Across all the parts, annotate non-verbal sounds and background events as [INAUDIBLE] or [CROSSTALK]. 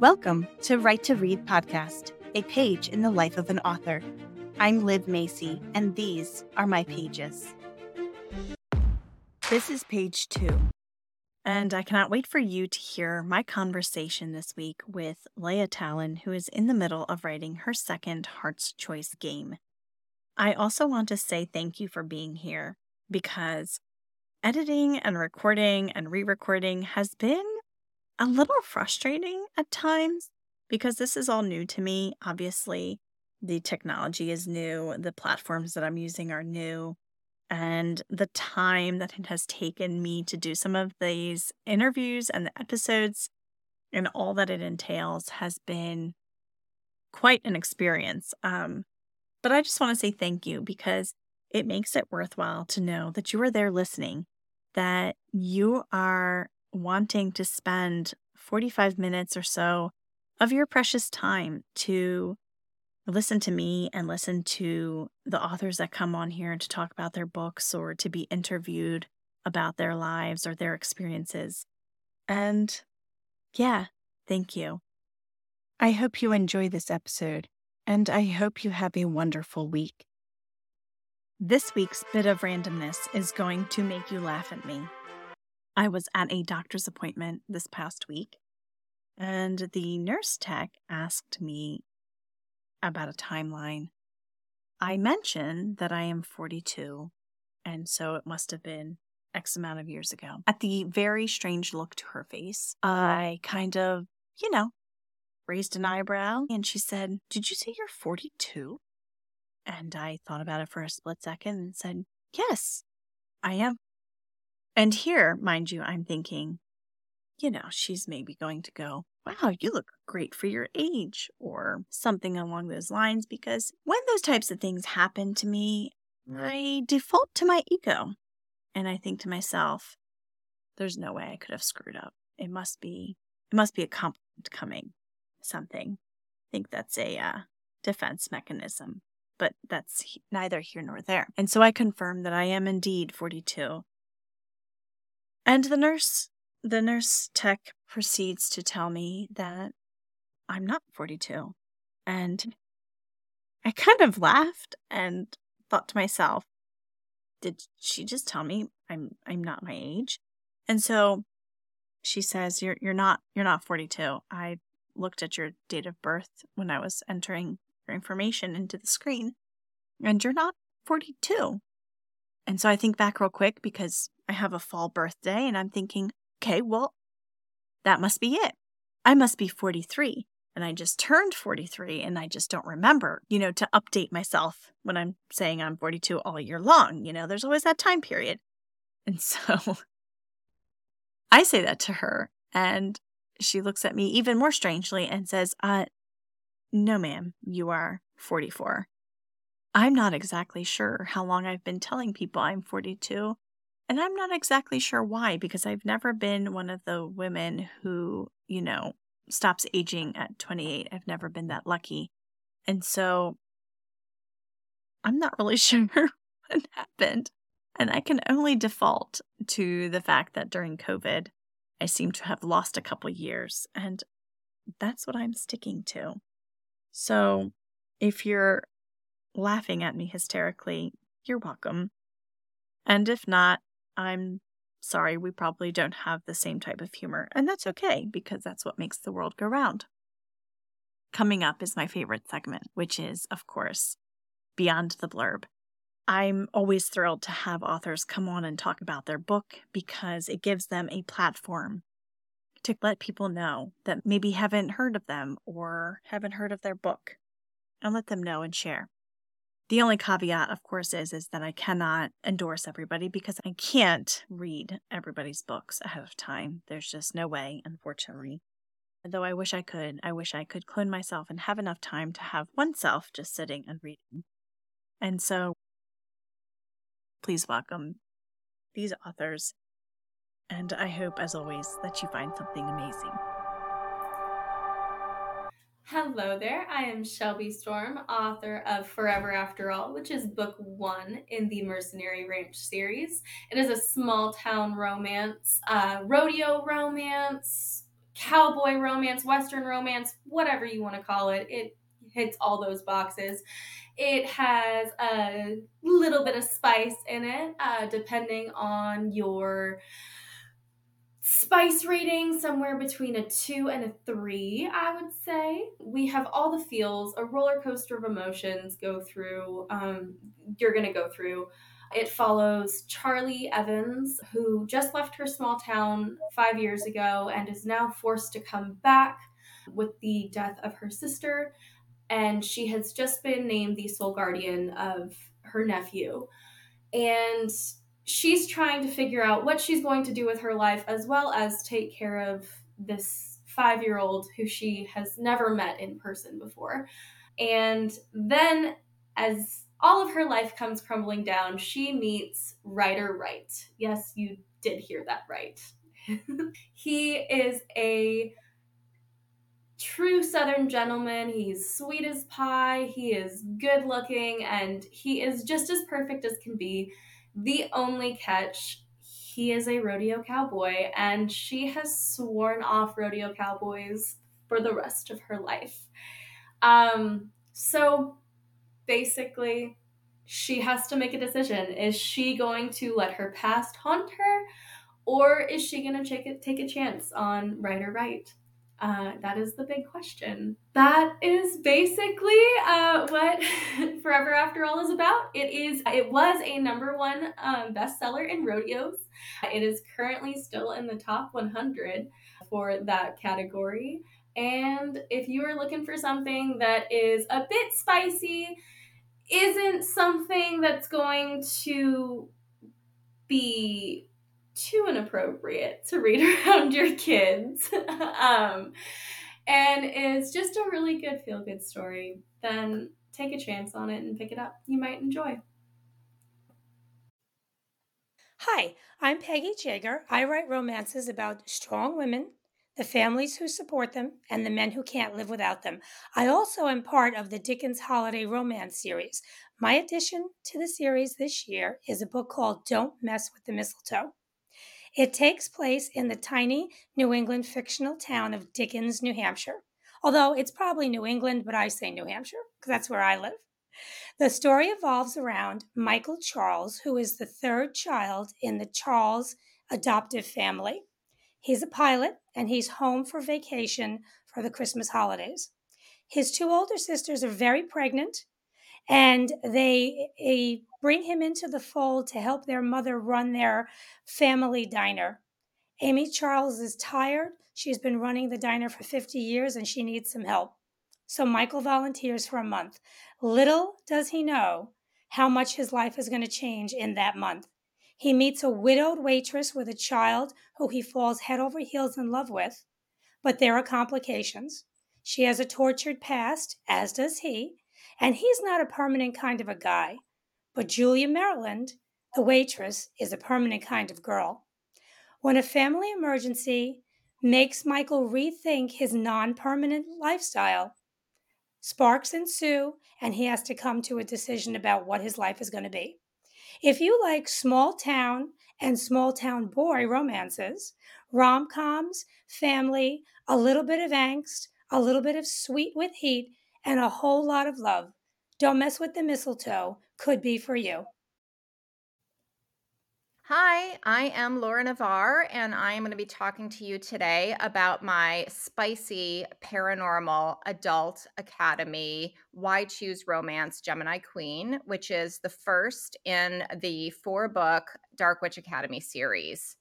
Welcome to Write to Read podcast, a page in the life of an author. I'm Liv Macy, and these are my pages. This is page two, and I cannot wait for you to hear my conversation this week with Leia Talon, who is in the middle of writing her second Heart's Choice game. I also want to say thank you for being here because editing and recording and re recording has been a little frustrating at times because this is all new to me. Obviously, the technology is new, the platforms that I'm using are new, and the time that it has taken me to do some of these interviews and the episodes and all that it entails has been quite an experience. Um, but I just want to say thank you because it makes it worthwhile to know that you are there listening, that you are wanting to spend 45 minutes or so of your precious time to listen to me and listen to the authors that come on here to talk about their books or to be interviewed about their lives or their experiences. And yeah, thank you. I hope you enjoy this episode, and I hope you have a wonderful week. This week's bit of randomness is going to make you laugh at me. I was at a doctor's appointment this past week, and the nurse tech asked me about a timeline. I mentioned that I am 42, and so it must have been X amount of years ago. At the very strange look to her face, I kind of, you know, raised an eyebrow, and she said, Did you say you're 42? And I thought about it for a split second and said, Yes, I am and here, mind you, I'm thinking, you know, she's maybe going to go, wow, you look great for your age, or something along those lines. Because when those types of things happen to me, I default to my ego. And I think to myself, there's no way I could have screwed up. It must be, it must be a compliment coming, something. I think that's a uh, defense mechanism, but that's neither here nor there. And so I confirm that I am indeed 42 and the nurse, the nurse tech proceeds to tell me that I'm not 42. And I kind of laughed and thought to myself, did she just tell me I'm I'm not my age? And so she says you're you're not you're not 42. I looked at your date of birth when I was entering information into the screen and you're not 42. And so I think back real quick because I have a fall birthday and I'm thinking, okay, well, that must be it. I must be 43 and I just turned 43 and I just don't remember, you know, to update myself when I'm saying I'm 42 all year long. You know, there's always that time period. And [LAUGHS] so I say that to her and she looks at me even more strangely and says, uh, no, ma'am, you are 44. I'm not exactly sure how long I've been telling people I'm 42. And I'm not exactly sure why, because I've never been one of the women who, you know, stops aging at 28. I've never been that lucky. And so I'm not really [LAUGHS] sure what happened. And I can only default to the fact that during COVID, I seem to have lost a couple years. And that's what I'm sticking to. So if you're laughing at me hysterically, you're welcome. And if not, I'm sorry, we probably don't have the same type of humor. And that's okay, because that's what makes the world go round. Coming up is my favorite segment, which is, of course, Beyond the Blurb. I'm always thrilled to have authors come on and talk about their book because it gives them a platform to let people know that maybe haven't heard of them or haven't heard of their book and let them know and share. The only caveat, of course, is is that I cannot endorse everybody because I can't read everybody's books ahead of time. There's just no way, unfortunately. Though I wish I could, I wish I could clone myself and have enough time to have oneself just sitting and reading. And so, please welcome these authors. And I hope, as always, that you find something amazing. Hello there, I am Shelby Storme, author of Forever After All, which is book one in the Mercenary Ranch series. It is a small town romance, uh, rodeo romance, cowboy romance, western romance, whatever you want to call it. It hits all those boxes. It has a little bit of spice in it, uh, depending on your spice rating somewhere between a two and a three, I would say. We have all the feels, a roller coaster of emotions go through, um, you're going to go through. It follows Charlie Evans, who just left her small town five years ago and is now forced to come back with the death of her sister. And she has just been named the sole guardian of her nephew. And she's trying to figure out what she's going to do with her life as well as take care of this five year old who she has never met in person before. And then, as all of her life comes crumbling down, she meets Ryder Wright. Yes, you did hear that right. [LAUGHS] he is a true Southern gentleman. He's sweet as pie, he is good looking, and he is just as perfect as can be. The only catch he is a rodeo cowboy, and she has sworn off rodeo cowboys for the rest of her life. Um, so basically, she has to make a decision. Is she going to let her past haunt her, or is she going to take a, take a chance on Ryder Wright? Uh, that is the big question. That is basically uh, what [LAUGHS] Forever After All is about. It is. It was a number one um, bestseller in rodeos. It is currently still in the top 100 for that category. And if you are looking for something that is a bit spicy, isn't something that's going to be too inappropriate to read [LAUGHS] around your kids [LAUGHS] um, and it's just a really good feel good story, then take a chance on it and pick it up. You might enjoy. Hi, I'm Peggy Jaeger. I write romances about strong women, the families who support them, and the men who can't live without them. I also am part of the Dickens Holiday Romance series. My addition to the series this year is a book called Don't Mess with the Mistletoe. It takes place in the tiny New England fictional town of Dickens, New Hampshire. Although it's probably New England, but I say New Hampshire because that's where I live. The story evolves around Michael Charles, who is the third child in the Charles adoptive family. He's a pilot and he's home for vacation for the Christmas holidays. His two older sisters are very pregnant and they, they bring him into the fold to help their mother run their family diner. Amy Charles is tired. She's been running the diner for 50 years and she needs some help. So Michael volunteers for a month. Little does he know how much his life is going to change in that month. He meets a widowed waitress with a child who he falls head over heels in love with, but there are complications. She has a tortured past, as does he, and he's not a permanent kind of a guy. But Julia Maryland, the waitress, is a permanent kind of girl. When a family emergency makes Michael rethink his non permanent lifestyle, sparks ensue, and he has to come to a decision about what his life is going to be. If you like small town and small town boy romances, rom coms, family, a little bit of angst, a little bit of sweet with heat, and a whole lot of love, Don't Mess with the Mistletoe could be for you. Hi, I am Laura Navarre, and I am going to be talking to you today about my spicy paranormal adult academy Why Choose Romance Gemini Queen, which is the first in the four book Dark Witch Academy series.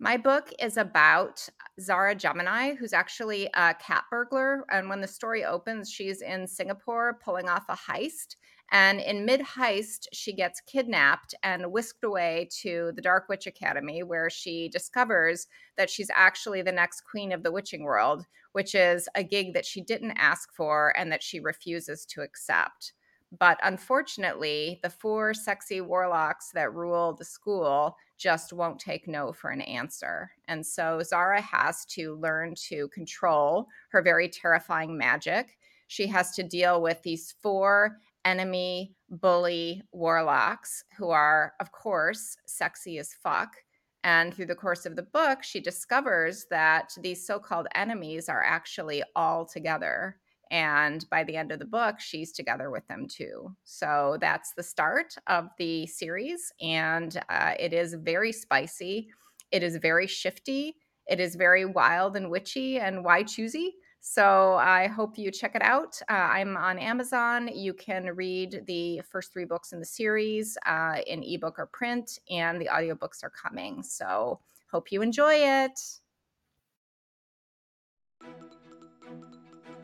My book is about Zara Gemini, who's actually a cat burglar. And when the story opens, she's in Singapore pulling off a heist. And in mid heist, she gets kidnapped and whisked away to the Dark Witch Academy, where she discovers that she's actually the next queen of the witching world, which is a gig that she didn't ask for and that she refuses to accept. But unfortunately, the four sexy warlocks that rule the school just won't take no for an answer. And so Zara has to learn to control her very terrifying magic. She has to deal with these four enemy bully warlocks who are, of course, sexy as fuck. And through the course of the book, she discovers that these so called enemies are actually all together and by the end of the book, she's together with them too. So that's the start of the series. And uh, it is very spicy. It is very shifty. It is very wild and witchy and why choosy. So I hope you check it out. Uh, I'm on Amazon. You can read the first three books in the series uh, in ebook or print, and the audiobooks are coming. So hope you enjoy it.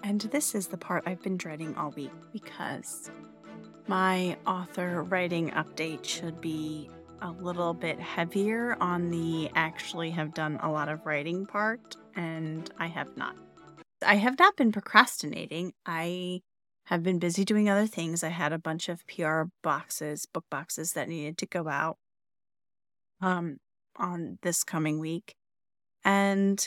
And this is the part I've been dreading all week because my author writing update should be a little bit heavier on the actually have done a lot of writing part, and I have not. I have not been procrastinating. I have been busy doing other things. I had a bunch of PR boxes, book boxes that needed to go out um on this coming week. And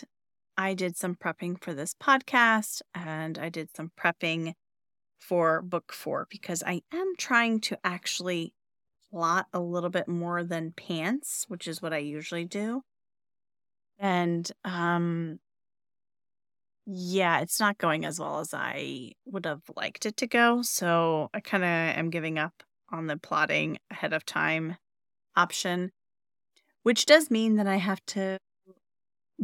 I did some prepping for this podcast and I did some prepping for book four because I am trying to actually plot a little bit more than pants, which is what I usually do. And um yeah, it's not going as well as I would have liked it to go. So I kind of am giving up on the plotting ahead of time option, which does mean that I have to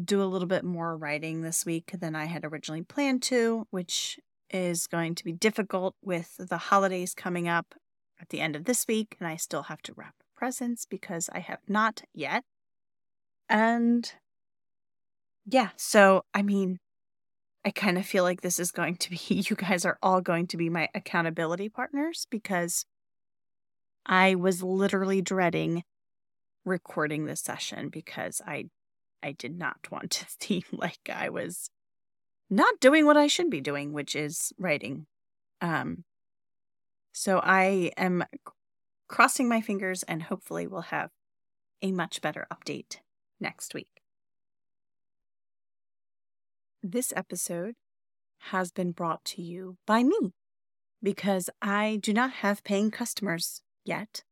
do a little bit more writing this week than I had originally planned to, which is going to be difficult with the holidays coming up at the end of this week. And I still have to wrap presents because I have not yet. And yeah, so I mean, I kind of feel like this is going to be, [LAUGHS] you guys are all going to be my accountability partners because I was literally dreading recording this session because I I did not want to [LAUGHS] seem like I was not doing what I should be doing, which is writing. Um, so I am crossing my fingers and hopefully we'll have a much better update next week. This episode has been brought to you by me because I do not have paying customers yet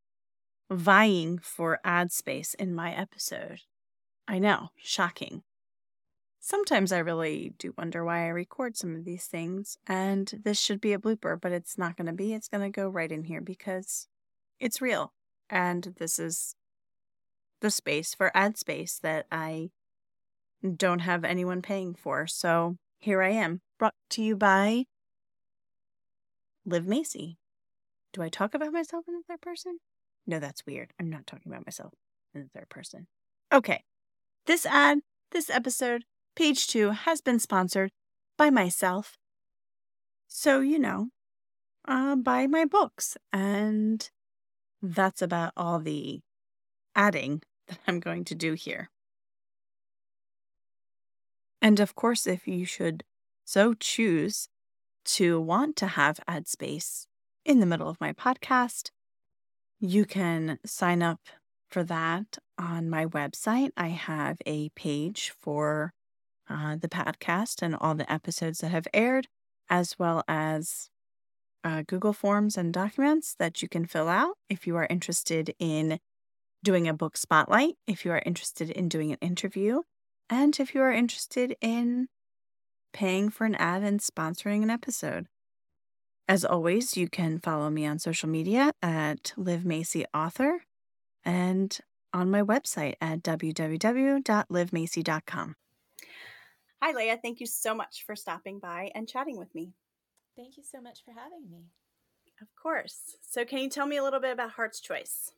vying for ad space in my episode. I know, shocking. Sometimes I really do wonder why I record some of these things, and this should be a blooper, but it's not going to be. It's going to go right in here because it's real. And this is the space for ad space that I don't have anyone paying for. So here I am, brought to you by Liv Macy. Do I talk about myself in the third person? No, that's weird. I'm not talking about myself in the third person. Okay. This ad, this episode, page two, has been sponsored by myself. So, you know, uh, buy my books. And that's about all the adding [LAUGHS] that I'm going to do here. And of course, if you should so choose to want to have ad space in the middle of my podcast, you can sign up for that on my website. I have a page for uh, the podcast and all the episodes that have aired, as well as uh, Google Forms and documents that you can fill out if you are interested in doing a book spotlight, if you are interested in doing an interview, and if you are interested in paying for an ad and sponsoring an episode. As always, you can follow me on social media at Liv Macy Author and on my website at www.livmacy.com. Hi, Leia. Thank you so much for stopping by and chatting with me. Thank you so much for having me. Of course. So, can you tell me a little bit about Heart's Choice?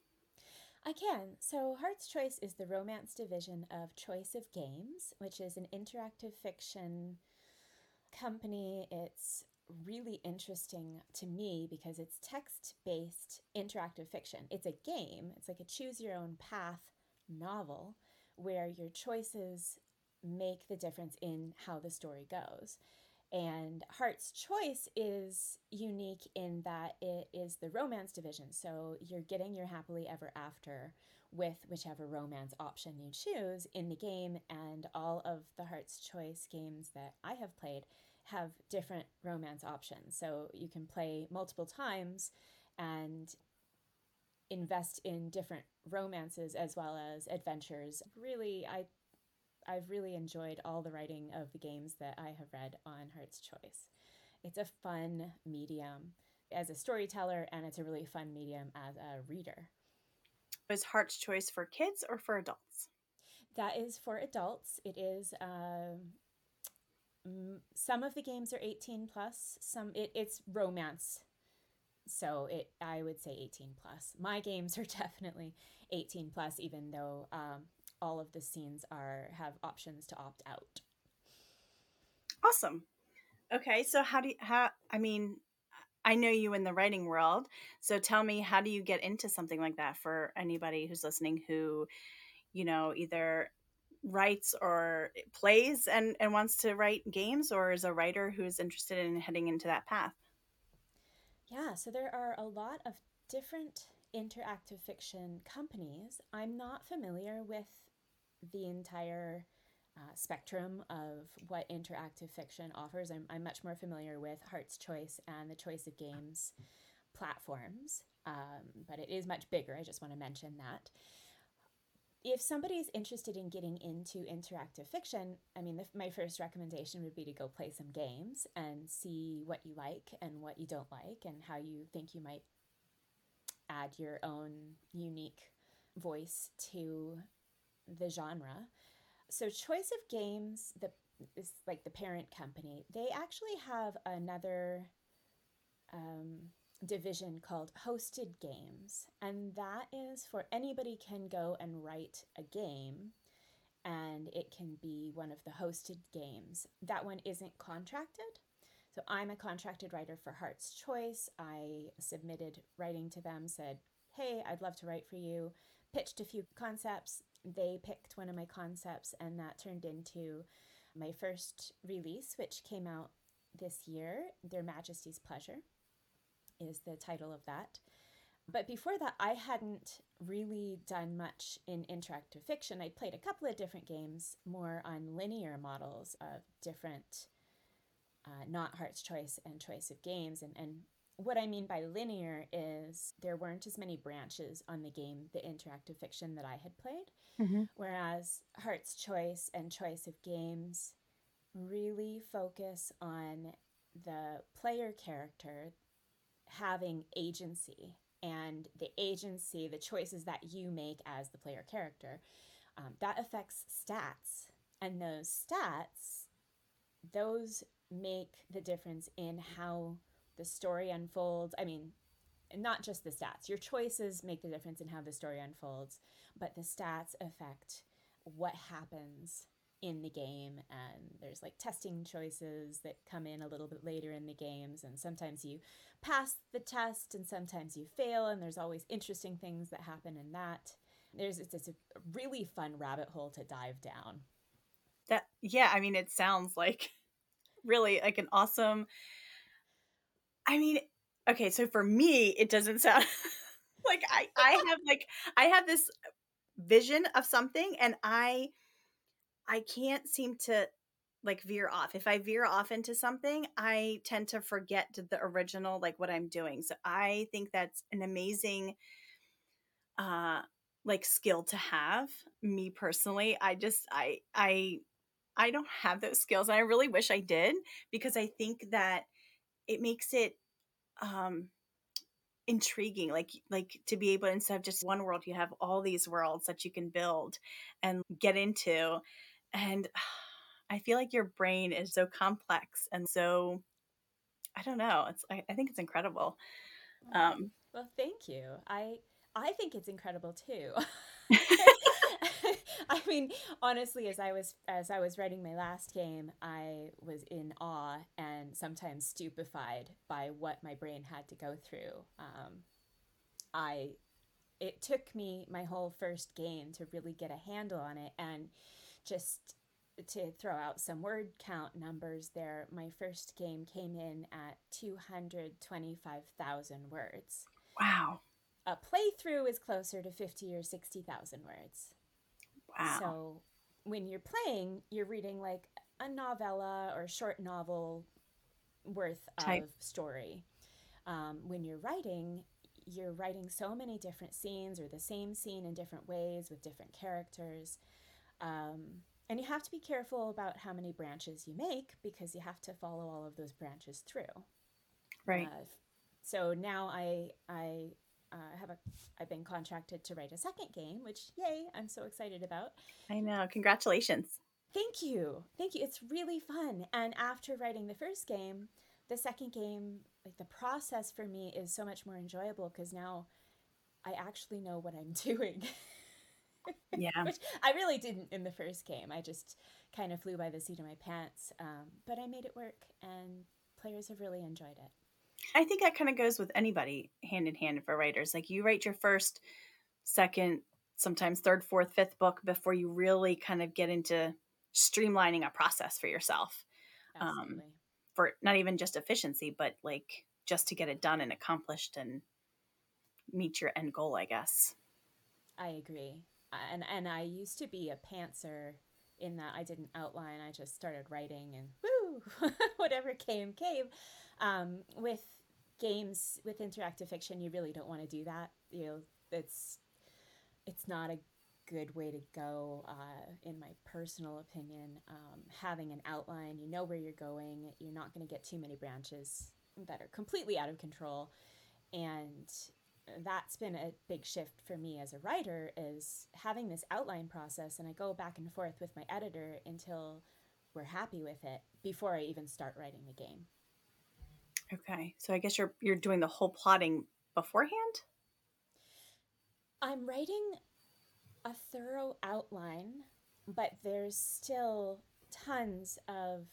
I can. So, Heart's Choice is the romance division of Choice of Games, which is an interactive fiction company. It's really interesting to me because it's text based interactive fiction. It's a game, it's like a choose your own path novel where your choices make the difference in how the story goes. And Heart's Choice is unique in that it is the romance division. So you're getting your happily ever after with whichever romance option you choose in the game. And all of the Heart's Choice games that I have played have different romance options. So you can play multiple times and invest in different romances as well as adventures. Really, I I've really enjoyed all the writing of the games that I have read on Heart's Choice. It's a fun medium as a storyteller and it's a really fun medium as a reader. Is Heart's Choice for kids or for adults? That is for adults. It is um, some of the games are 18 plus, some it, it's romance so it i would say 18 plus my games are [LAUGHS] definitely 18 plus even though um, all of the scenes are have options to opt out. Awesome. Okay so how do you how i mean i know you in the writing world so tell me how do you get into something like that for anybody who's listening who you know either writes or plays and and wants to write games or is a writer who's interested in heading into that path? Yeah, so there are a lot of different interactive fiction companies. I'm not familiar with the entire uh, spectrum of what interactive fiction offers. I'm, I'm much more familiar with Heart's Choice and the Choice of Games platforms, um, but it is much bigger. I just want to mention that if somebody is interested in getting into interactive fiction, I mean, the, my first recommendation would be to go play some games and see what you like and what you don't like and how you think you might add your own unique voice to the genre. So, Choice of Games, the is like the parent company. They actually have another um, division called hosted games, and that is for anybody can go and write a game and it can be one of the hosted games. That one isn't contracted. So I'm a contracted writer for Heart's Choice. I submitted writing to them, said, "Hey, I'd love to write for you." Pitched a few concepts. They picked one of my concepts and that turned into my first release which came out this year, Their Majesty's Pleasure is the title of that. But before that, I hadn't really done much in interactive fiction. I played a couple of different games, more on linear models of different, uh, not Heart's Choice and Choice of Games. And, and what I mean by linear is there weren't as many branches on the game, the interactive fiction that I had played. Mm-hmm. Whereas Heart's Choice and Choice of Games really focus on the player character, having agency and the agency, the choices that you make as the player character, um, that affects stats. And those stats, those make the difference in how the story unfolds. I mean, not just the stats, your choices make the difference in how the story unfolds, but the stats affect what happens in the game and there's like testing choices that come in a little bit later in the games and sometimes you pass the test and sometimes you fail and there's always interesting things that happen in that. There's it's, it's a really fun rabbit hole to dive down. That yeah i mean it sounds like [LAUGHS] really like an awesome i mean okay so for me it doesn't sound [LAUGHS] like i i [LAUGHS] have like i have this vision of something and i I can't seem to like veer off. If I veer off into something, I tend to forget the original like what I'm doing. So I think that's an amazing uh like skill to have. Me personally, I just I I I don't have those skills and I really wish I did because I think that it makes it um intriguing like like to be able instead of just one world you have all these worlds that you can build and get into and [SIGHS] I feel like your brain is so complex and so I don't know. It's I, I think it's incredible. Um, well, thank you. I I think it's incredible too. [LAUGHS] [LAUGHS] I mean, honestly, as I was as I was writing my last game, I was in awe and sometimes stupefied by what my brain had to go through. Um, I it took me my whole first game to really get a handle on it, and just to throw out some word count numbers there, my first game came in at 225,000 words. Wow. a playthrough is closer to 50 or 60,000 words. Wow. So when you're playing, you're reading like a novella or short novel worth Type. of story. Um, when you're writing, you're writing so many different scenes or the same scene in different ways with different characters. Um, and you have to be careful about how many branches you make because you have to follow all of those branches through. right. Uh, so now I I uh, have a I've been contracted to write a second game, which yay, I'm so excited about. I know. Congratulations. Thank you. Thank you. It's really fun. And after writing the first game, the second game, like the process for me is so much more enjoyable because now I actually know what I'm [LAUGHS] doing. Yeah. Which I really didn't in the first game. I just kind of flew by the seat of my pants. Um, but I made it work and players have really enjoyed it. I think that kind of goes with anybody hand in hand for writers. Like you write your first, second, sometimes third, fourth, fifth book before you really kind of get into streamlining a process for yourself. Um, For not even just efficiency, but like just to get it done and accomplished and meet your end goal, I guess. I agree. And and I used to be a pantser in that I didn't outline. I just started writing and woo, [LAUGHS] whatever came came. Um, with games with interactive fiction, you really don't want to do that. You know, it's it's not a good way to go, uh, in my personal opinion. Um, having an outline, you know where you're going. You're not going to get too many branches that are completely out of control, and that's been a big shift for me as a writer is having this outline process and I go back and forth with my editor until we're happy with it before I even start writing the game. Okay. So I guess you're you're doing the whole plotting beforehand? I'm writing a thorough outline, but there's still tons of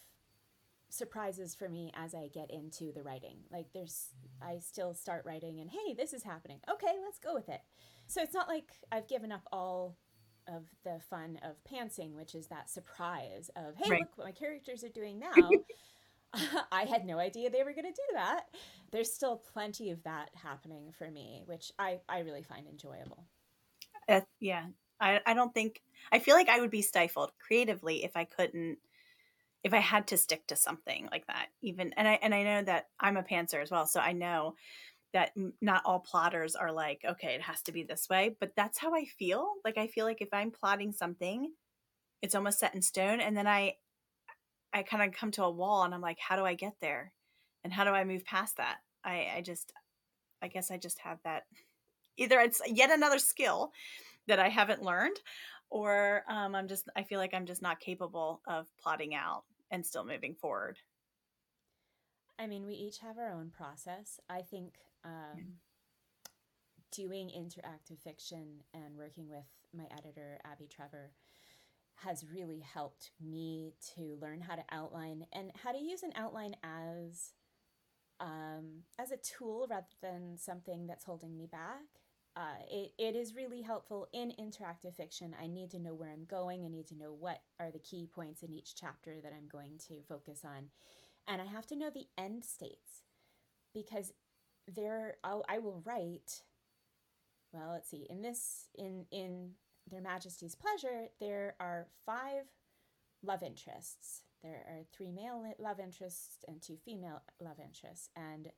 surprises for me as I get into the writing. Like there's I still start writing and hey, this is happening. Okay, let's go with it. So it's not like I've given up all of the fun of pantsing, which is that surprise of hey, Right. look what my characters are doing now. [LAUGHS] [LAUGHS] I had no idea they were going to do that. There's still plenty of that happening for me, which I, I really find enjoyable. Uh, yeah. I, I don't think I feel like I would be stifled creatively if I couldn't if I had to stick to something like that. Even and I and I know that I'm a pantser as well, so I know that not all plotters are like, okay, it has to be this way, but that's how I feel. Like I feel like if I'm plotting something, it's almost set in stone and then I I kind of come to a wall and I'm like, how do I get there? And how do I move past that? I I just I guess I just have that either it's yet another skill that I haven't learned, or um, I'm just I feel like I'm just not capable of plotting out and still moving forward. I mean, we each have our own process. I think um, doing interactive fiction and working with my editor, Abby Trevor, has really helped me to learn how to outline and how to use an outline as um, as a tool rather than something that's holding me back. Uh, it, it is really helpful in interactive fiction. I need to know where I'm going. I need to know what are the key points in each chapter that I'm going to focus on. And I have to know the end states because there I'll, I will write well let's see in this in in their majesty's pleasure there are five love interests. There are three male love interests and two female love interests and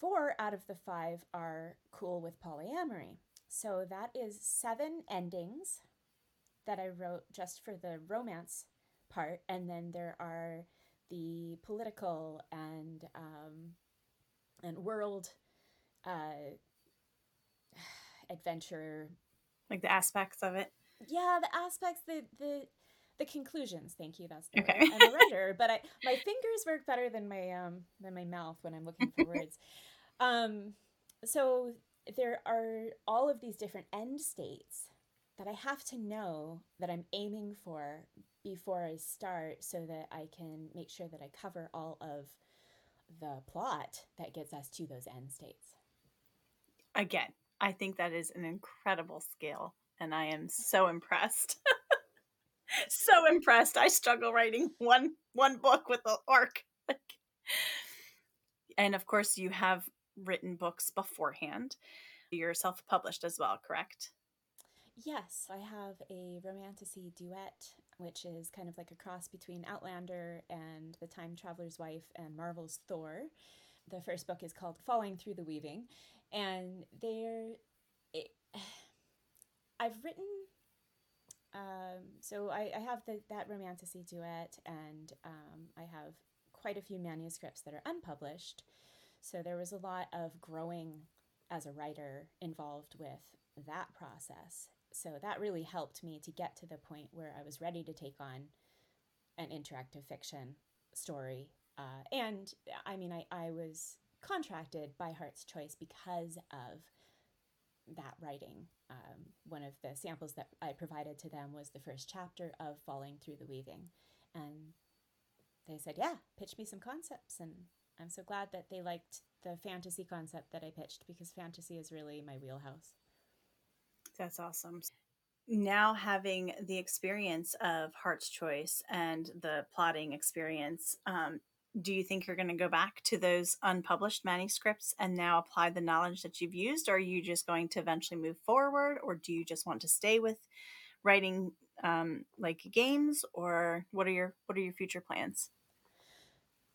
four out of the five are cool with polyamory. So that is seven endings that i wrote just for the romance part and then there are the political and um, and world uh, [SIGHS] adventure Like the aspects of it. yeah the aspects the the the conclusions thank you that's the Okay. word. i'm a writer but i [LAUGHS] my fingers work better than my um than my mouth when i'm looking for words [LAUGHS] um so there are all of these different end states that i have to know that i'm aiming for before i start so that i can make sure that i cover all of the plot that gets us to those end states Again, I think that is an incredible skill, and I am so impressed. [LAUGHS] so impressed. I struggle writing one one book with an arc. [LAUGHS] And of course, you have written books beforehand. You're self published as well, correct? Yes, I have a romantasy duet, which is kind of like a cross between Outlander and The Time Traveler's Wife and Marvel's Thor. The first book is called Falling Through the Weaving, and they're. It, [SIGHS] I've written. Um, so I, I have the, that romantasy duet, and um, I have quite a few manuscripts that are unpublished. So there was a lot of growing as a writer involved with that process. So that really helped me to get to the point where I was ready to take on an interactive fiction story. Uh, and I mean, I, I was contracted by Heart's Choice because of that writing. Um, one of the samples that I provided to them was the first chapter of Falling Through the Weaving. And they said, Yeah, pitch me some concepts. And I'm so glad that they liked the fantasy concept that I pitched because fantasy is really my wheelhouse. That's awesome. Now, having the experience of Heart's Choice and the plotting experience, um, do you think you're going to go back to those unpublished manuscripts and now apply the knowledge that you've used? Or are you just going to eventually move forward? Or do you just want to stay with writing um, like games? Or what are your what are your future plans?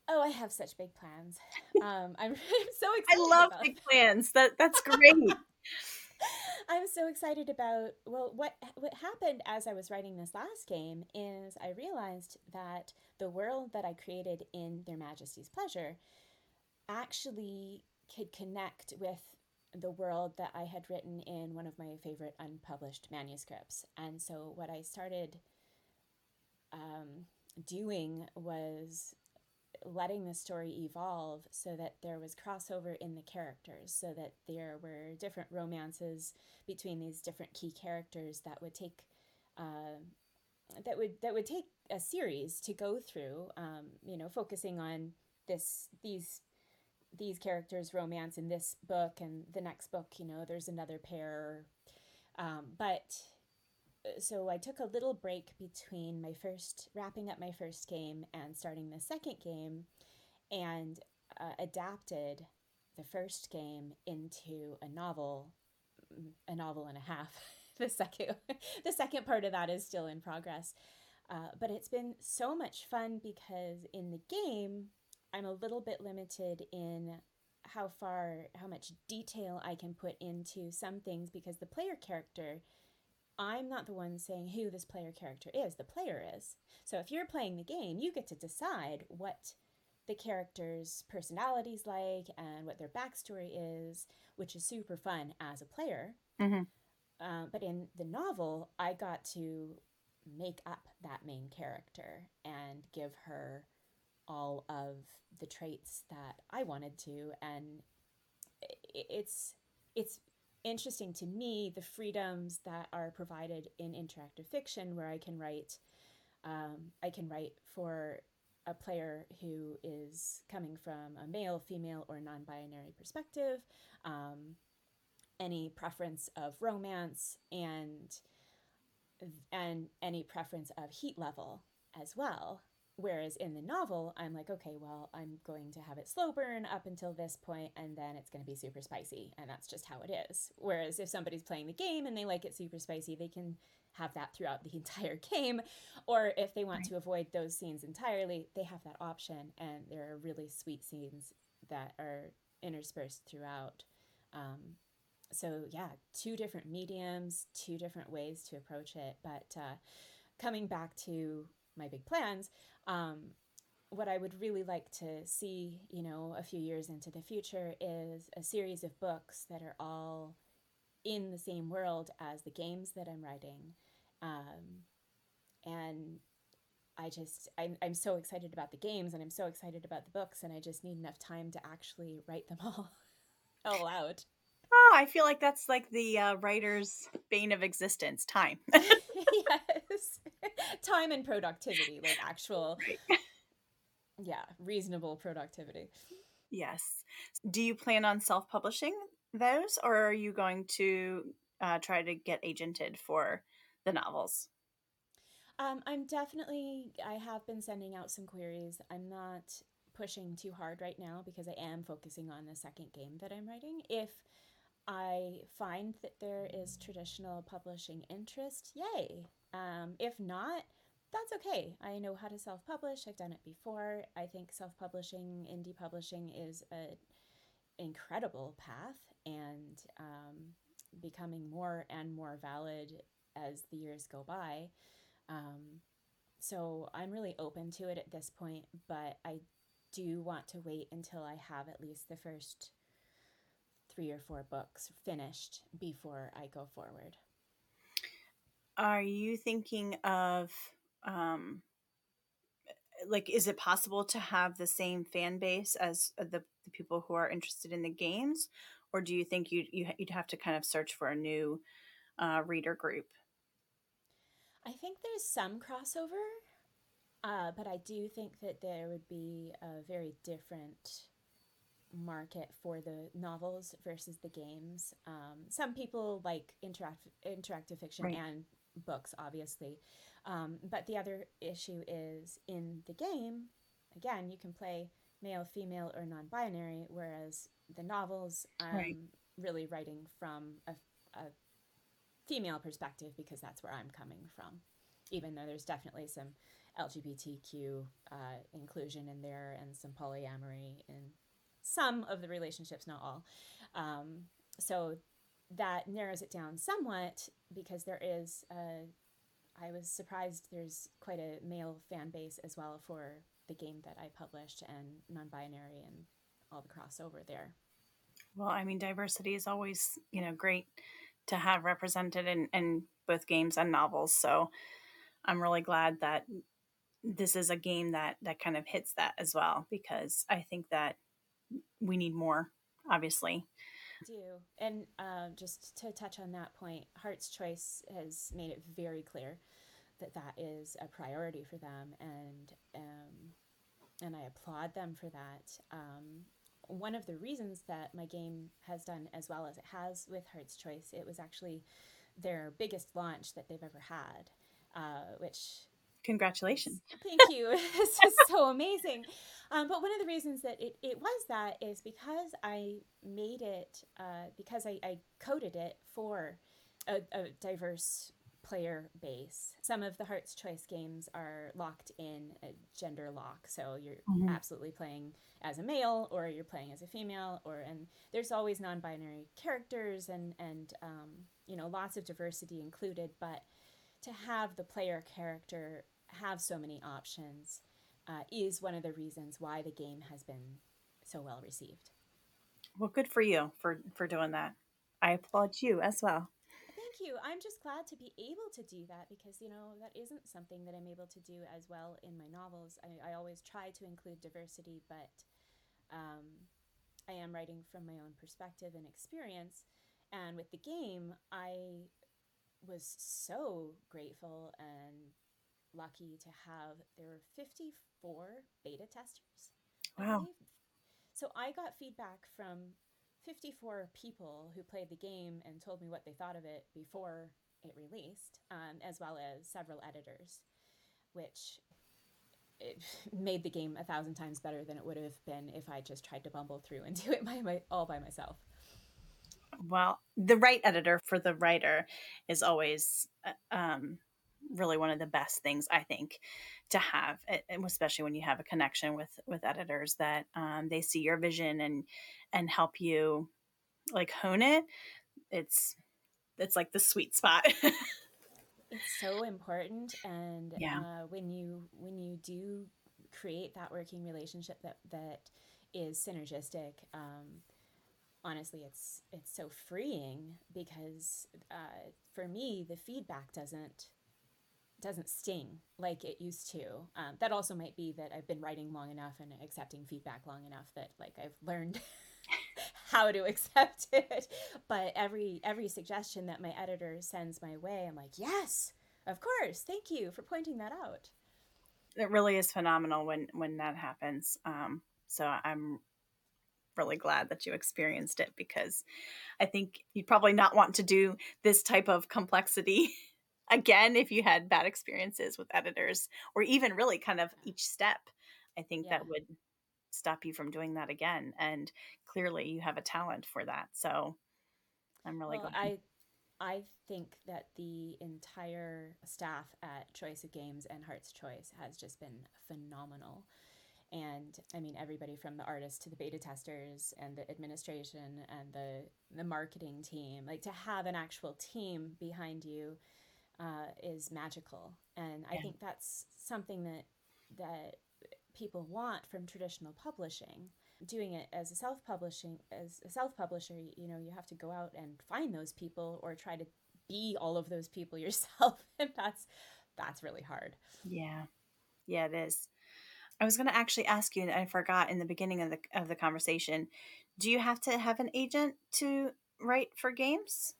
Oh, I have such big plans. [LAUGHS] Um, I'm, [LAUGHS] I'm so excited. I love big plans. That that's [LAUGHS] great. I'm so excited about well what what happened as I was writing this last game is I realized that the world that I created in Their Majesty's Pleasure actually could connect with the world that I had written in one of my favorite unpublished manuscripts. And so what I started um, doing was letting the story evolve so that there was crossover in the characters, so that there were different romances between these different key characters that would take uh, that would that would take a series to go through. Um, you know, focusing on this these these characters' romance in this book and the next book. You know, there's another pair, um, but so I took a little break between my first wrapping up my first game and starting the second game, and uh, adapted the first game into a novel, a novel and a half. [LAUGHS] the second, [LAUGHS] the second part of that is still in progress, uh, but it's been so much fun because in the game I'm a little bit limited in how far, how much detail I can put into some things because the player character I'm not the one saying who this player character is, the player is. So if you're playing the game, you get to decide what the character's personality's like and what their backstory is, which is super fun as a player. Mm-hmm. Um, but in the novel, I got to make up that main character and give her all of the traits that I wanted to, and it's it's interesting to me the freedoms that are provided in interactive fiction where i can write um, i can write for a player who is coming from a male female or non-binary perspective um, any preference of romance and and any preference of heat level as well Whereas in the novel, I'm like, okay, well, I'm going to have it slow burn up until this point, and then it's going to be super spicy, and that's just how it is. Whereas if somebody's playing the game and they like it super spicy, they can have that throughout the [LAUGHS] entire game. Or if they want right. to avoid those scenes entirely, they have that option, and there are really sweet scenes that are interspersed throughout. Um, so, yeah, two different mediums, two different ways to approach it. But uh, coming back to my big plans, um, what I would really like to see, you know, a few years into the future is a series of books that are all in the same world as the games that I'm writing. Um, and I just, I'm, I'm so excited about the games and I'm so excited about the books, and I just need enough time to actually write them all, [LAUGHS] all out. Oh, I feel like that's like the uh, writer's bane of existence time. [LAUGHS] [LAUGHS] yes. [LAUGHS] time and productivity, like actual, [LAUGHS] yeah, reasonable productivity. Yes. Do you plan on self publishing those, or are you going to uh, try to get agented for the novels? Um, I'm definitely, I have been sending out some queries. I'm not pushing too hard right now because I am focusing on the second game that I'm writing. If I find that there is traditional publishing interest, yay. Um, if not, that's okay. I know how to self publish. I've done it before. I think self publishing, indie publishing is an incredible path and um, becoming more and more valid as the years go by. Um, so I'm really open to it at this point, but I do want to wait until I have at least the first three or four books finished before I go forward. Are you thinking of um like is it possible to have the same fan base as the, the people who are interested in the games? Or do you think you'd, you'd have to kind of search for a new uh, reader group? I think there's some crossover uh, but i do think that there would be a very different market for the novels versus the games. Um, some people like interact, interactive fiction right. and books obviously um, but the other issue is in the game, again, you can play male, female, or non binary, whereas the novels, I'm right. really writing from a, a female perspective because that's where I'm coming from, even though there's definitely some LGBTQ uh, inclusion in there and some polyamory in some of the relationships, not all. Um, so that narrows it down somewhat because there is a I was surprised there's quite a male fan base as well for the game that I published and non binary and all the crossover there. Well, I mean, diversity is always, you know, great to have represented in, in both games and novels. So I'm really glad that this is a game that, that kind of hits that as well, because I think that we need more, obviously do. And uh, just to touch on that point, Heart's Choice has made it very clear that that is a priority for them, and um, and I applaud them for that. Um, one of the reasons that my game has done as well as it has with Heart's Choice, it was actually their biggest launch that they've ever had, uh, which congratulations. [LAUGHS] Thank you. [LAUGHS] This is so amazing. Um, but one of the reasons that it, it was that is because i made it uh, because I, I coded it for a, a, diverse player base. Some of the heart's choice games are locked in a gender lock. So you're mm-hmm. absolutely playing as a male or you're playing as a female or and there's always non-binary characters and and um, you know lots of diversity included but to have the player character have so many options uh, is one of the reasons why the game has been so well received. Well, good for you for for doing that. I applaud you as well. Thank you. I'm just glad to be able to do that because you know that isn't something that I'm able to do as well in my novels. I, I always try to include diversity, but um, I am writing from my own perspective and experience. And with the game, I was so grateful and lucky to have there were 54 beta testers. Wow. So I got feedback from 54 people who played the game and told me what they thought of it before it released, um, as well as several editors, which it [LAUGHS] made the game a thousand times better than it would have been if I just tried to bumble through and [LAUGHS] do it by my, all by myself. Well, the right editor for the writer is always uh, um, really one of the best things I think to have, especially when you have a connection with with editors that um, they see your vision and and help you like hone it. It's it's like the sweet spot. [LAUGHS] it's so important, and yeah. uh, when you when you do create that working relationship that that is synergistic. Um, honestly it's it's so freeing because uh, for me the feedback doesn't doesn't sting like it used to. Um, that also might be that I've been writing long enough and accepting feedback long enough that like I've learned [LAUGHS] how to [LAUGHS] accept it. But every every suggestion that my editor sends my way, I'm like, yes, of course, thank you for pointing that out. It really is phenomenal when when that happens. Um, so I'm really glad that you experienced it because I think you'd probably not want to do this type of complexity [LAUGHS] again if you had bad experiences with editors or even really kind of each step i think yeah. that would stop you from doing that again and clearly you have a talent for that so I'm really well, glad. I I think that the entire staff at Choice of Games and Heart's Choice has just been phenomenal. And I mean, everybody from the artists to the beta testers and the administration and the, the marketing team, like to have an actual team behind you uh, is magical. And I Yeah. think that's something that, that people want from traditional publishing doing it as a self-publishing as a self-publisher you know you have to go out and find those people or try to be all of those people [LAUGHS] yourself and that's that's really hard Yeah. Yeah, it is. I was going to actually ask you, and I forgot in the beginning of the of the conversation. Do you have to have an agent to write for games?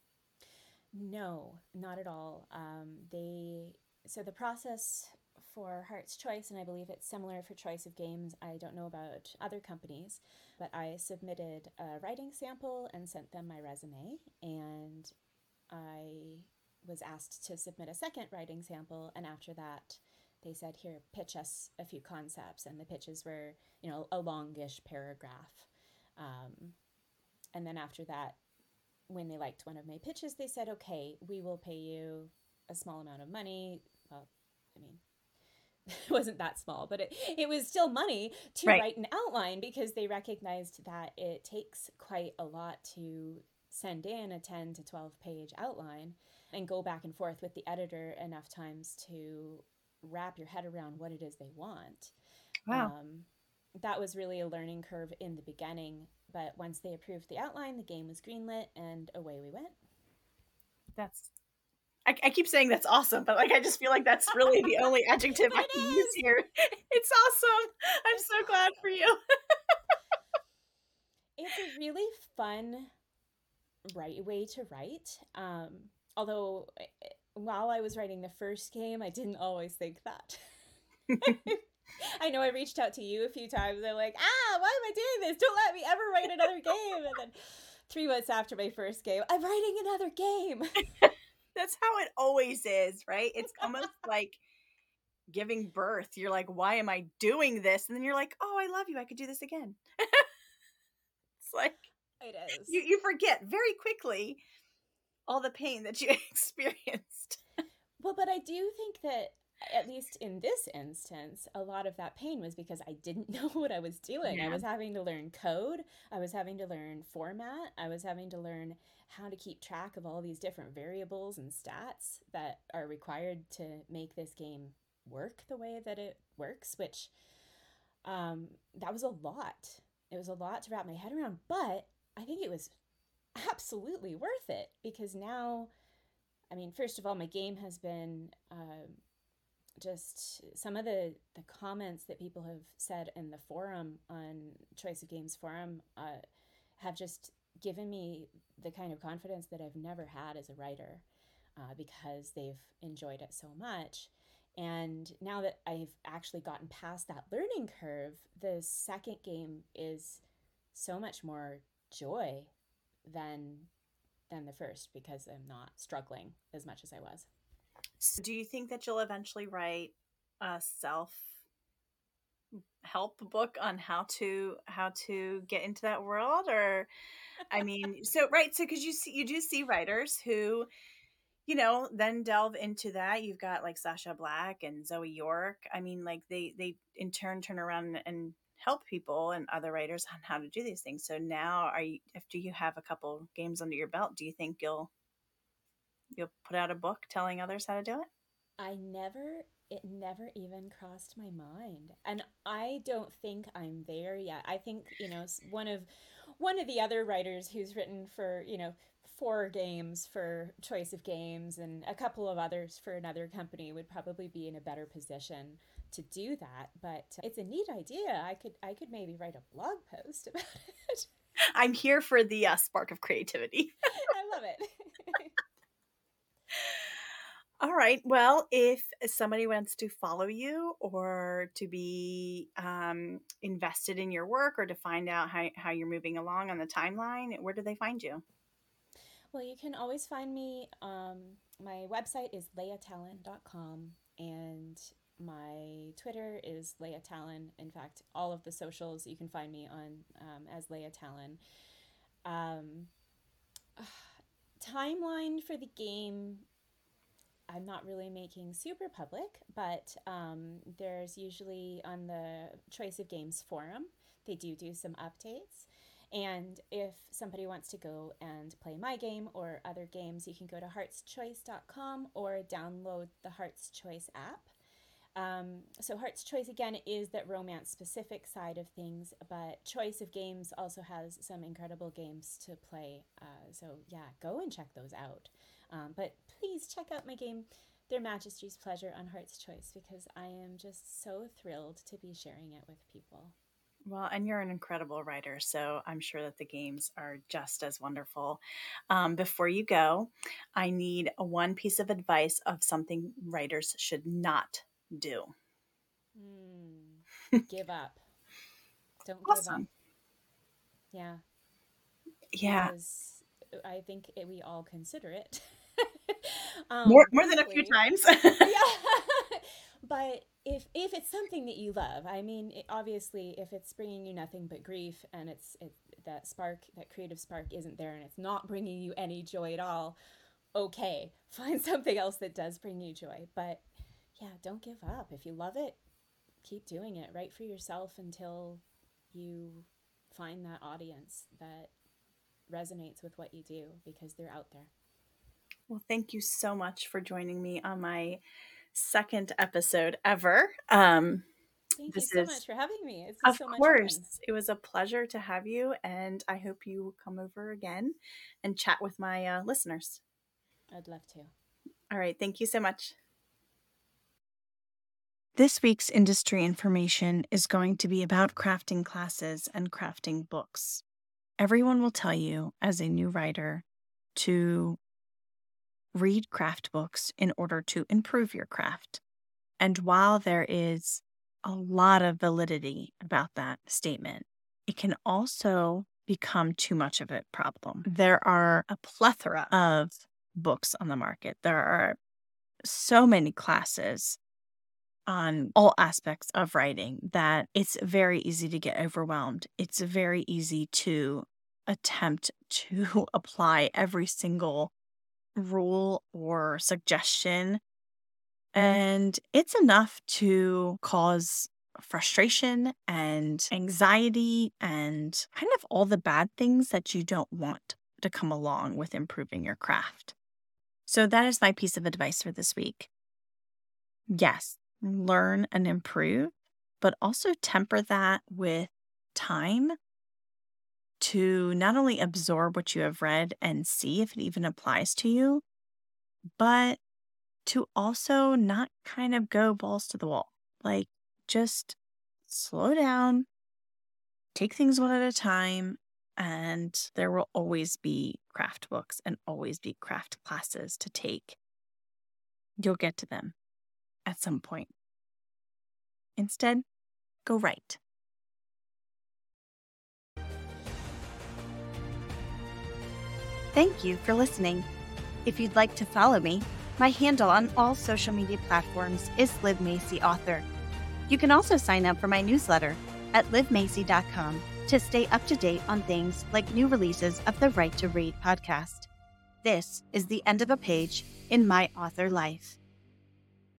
No not at all. Um, they so the process for heart's choice and i believe it's similar for choice of games i don't know about other companies but i submitted a writing sample and sent them my resume and i was asked to submit a second writing sample and after that they said here pitch us a few concepts and the pitches were you know a longish paragraph. Um, and then after that when they liked one of my pitches they said okay we will pay you a small amount of money well i mean [LAUGHS] it wasn't that small but it, it was still money to Right. write an outline because they recognized that it takes quite a lot to send in a 10 to 12 page outline and go back and forth with the editor enough times to wrap your head around what it is they want Wow. um, that was really a learning curve in the beginning, but once they approved the outline, the game was greenlit, and away we went. That's. I, I keep saying that's awesome, but like I just feel like that's really the only [LAUGHS] adjective I can use here. It's awesome. I'm so glad for you. [LAUGHS] It's a really fun right way to write. Um, although eh, eh, while I was writing the first game, I didn't always think that. [LAUGHS] [LAUGHS] I know I reached out to you a few times. I'm like, ah, why am I doing this? Don't let me ever write another game. And then [LAUGHS] three months after my first game, I'm writing another game. [LAUGHS] That's how it always is, right? It's almost like giving birth. You're like, why am I doing this? And then you're like, oh, I love you. I could do this again. it's like It is. you, you forget very quickly all the pain that you experienced. Well, but I do think that at least in this instance, a lot of that pain was because I didn't [LAUGHS] know what I was doing. I was having to learn code, I was having to learn format, I was having to learn how to keep track of all these different variables and stats that are required to make this game work the way that it works, which um, that was a lot. It was a lot to wrap my head around, but I think it was absolutely worth it because now, I mean, first of all, my game has been um just some of the the comments that people have said in the forum on Choice of Games forum uh, have just given me the kind of confidence that I've never had as a writer uh, because they've enjoyed it so much. And now that I've actually gotten past that learning curve, the second game is so much more joy than than the first because I'm not struggling as much as I was. So do you think that you'll eventually write a self help book on how to how to get into that world? Or I mean [LAUGHS] so right so cuz you see you do see writers who you know then delve into that. You've got like Sacha Black and Zoe York. I mean like they they in turn turn around and help people and other writers on how to do these things. So now are you after you have a couple games under your belt do you think you'll you'll put out a book telling others how to do it I never, it never even crossed my mind. And I don't think I'm there yet. I think, you know, one of one of the other writers who's written for, you know, four games for Choice of Games and a couple of others for another company would probably be in a better position to do that. But it's a neat idea. I could I could maybe write a blog post [LAUGHS] about it. I'm here for the uh, spark of creativity. [LAUGHS] I love it. [LAUGHS] All right. Well, if somebody wants to follow you or to be um, invested in your work or to find out how, how you're moving along on the timeline, where do they find you? Well, you can always find me. Um, my website is leiatalon.com and my Twitter is Leia Talon. In fact, all of the socials you can find me on um, as Leia Talon. Um, [SIGHS] timeline for the game I'm not really making super public, but um, there's usually on the Choice of Games forum, they do do some updates. And if somebody wants to go and play my game or other games, you can go to heartschoice.com or download the Hearts Choice app. Um, so Hearts Choice again is that romance specific side of things, but Choice of Games also has some incredible games to play. Uh, so yeah, go and check those out. Um, but please check out my game, Their Majesty's Pleasure on Heart's Choice, because I am just so thrilled to be sharing it with people. Well, and you're an incredible writer, so I'm sure that the games are just as wonderful. Um, before you go, I need one piece of advice of something writers should not do. Mm, [LAUGHS] give up. Don't awesome. give up. Yeah. Yeah. Because I think it, we all consider it. [LAUGHS] [LAUGHS] um, more more than a few times. [LAUGHS] yeah. [LAUGHS] but if if it's something that you love, I mean, it, obviously, if it's bringing you nothing but grief and it's it, that spark, that creative spark isn't there, and it's not bringing you any joy at all, okay, find something else that does bring you joy. But yeah, don't give up. If you love it, keep doing it. Write for yourself until you find that audience that resonates with what you do because they're out there. Well, thank you so much for joining me on my second episode ever. Um, Thank you so is, much for having me. It's of so course, it was a pleasure to have you, and I hope you will come over again and chat with my uh, listeners. I'd love to. All right. Thank you so much. This week's industry information is going to be about crafting classes and crafting books. Everyone will tell you, as a new writer, to read craft books in order to improve your craft. And while there is a lot of validity about that statement, it can also become too much of a problem. There are a plethora of books on the market. There are so many classes on all aspects of writing that it's very easy to get overwhelmed. It's very easy to attempt to [LAUGHS] apply every single rule or suggestion. Mm-hmm. And it's enough to cause frustration and anxiety and kind of all the bad things that you don't want to come along with improving your craft. So, that is my piece of advice for this week. Yes, learn and improve, but also temper that with time to not only absorb what you have read and see if it even applies to you, but to also not kind of go balls to the wall. Like, just slow down, take things one at a time, and there will always be craft books and always be craft classes to take. You'll get to them at some point. Instead, go write. Thank you for listening. If you'd like to follow me, my handle on all social media platforms is Liv Macy Author. You can also sign up for my newsletter at livmacy.com to stay up to date on things like new releases of the Right to Read podcast. This is the end of a page in my author life.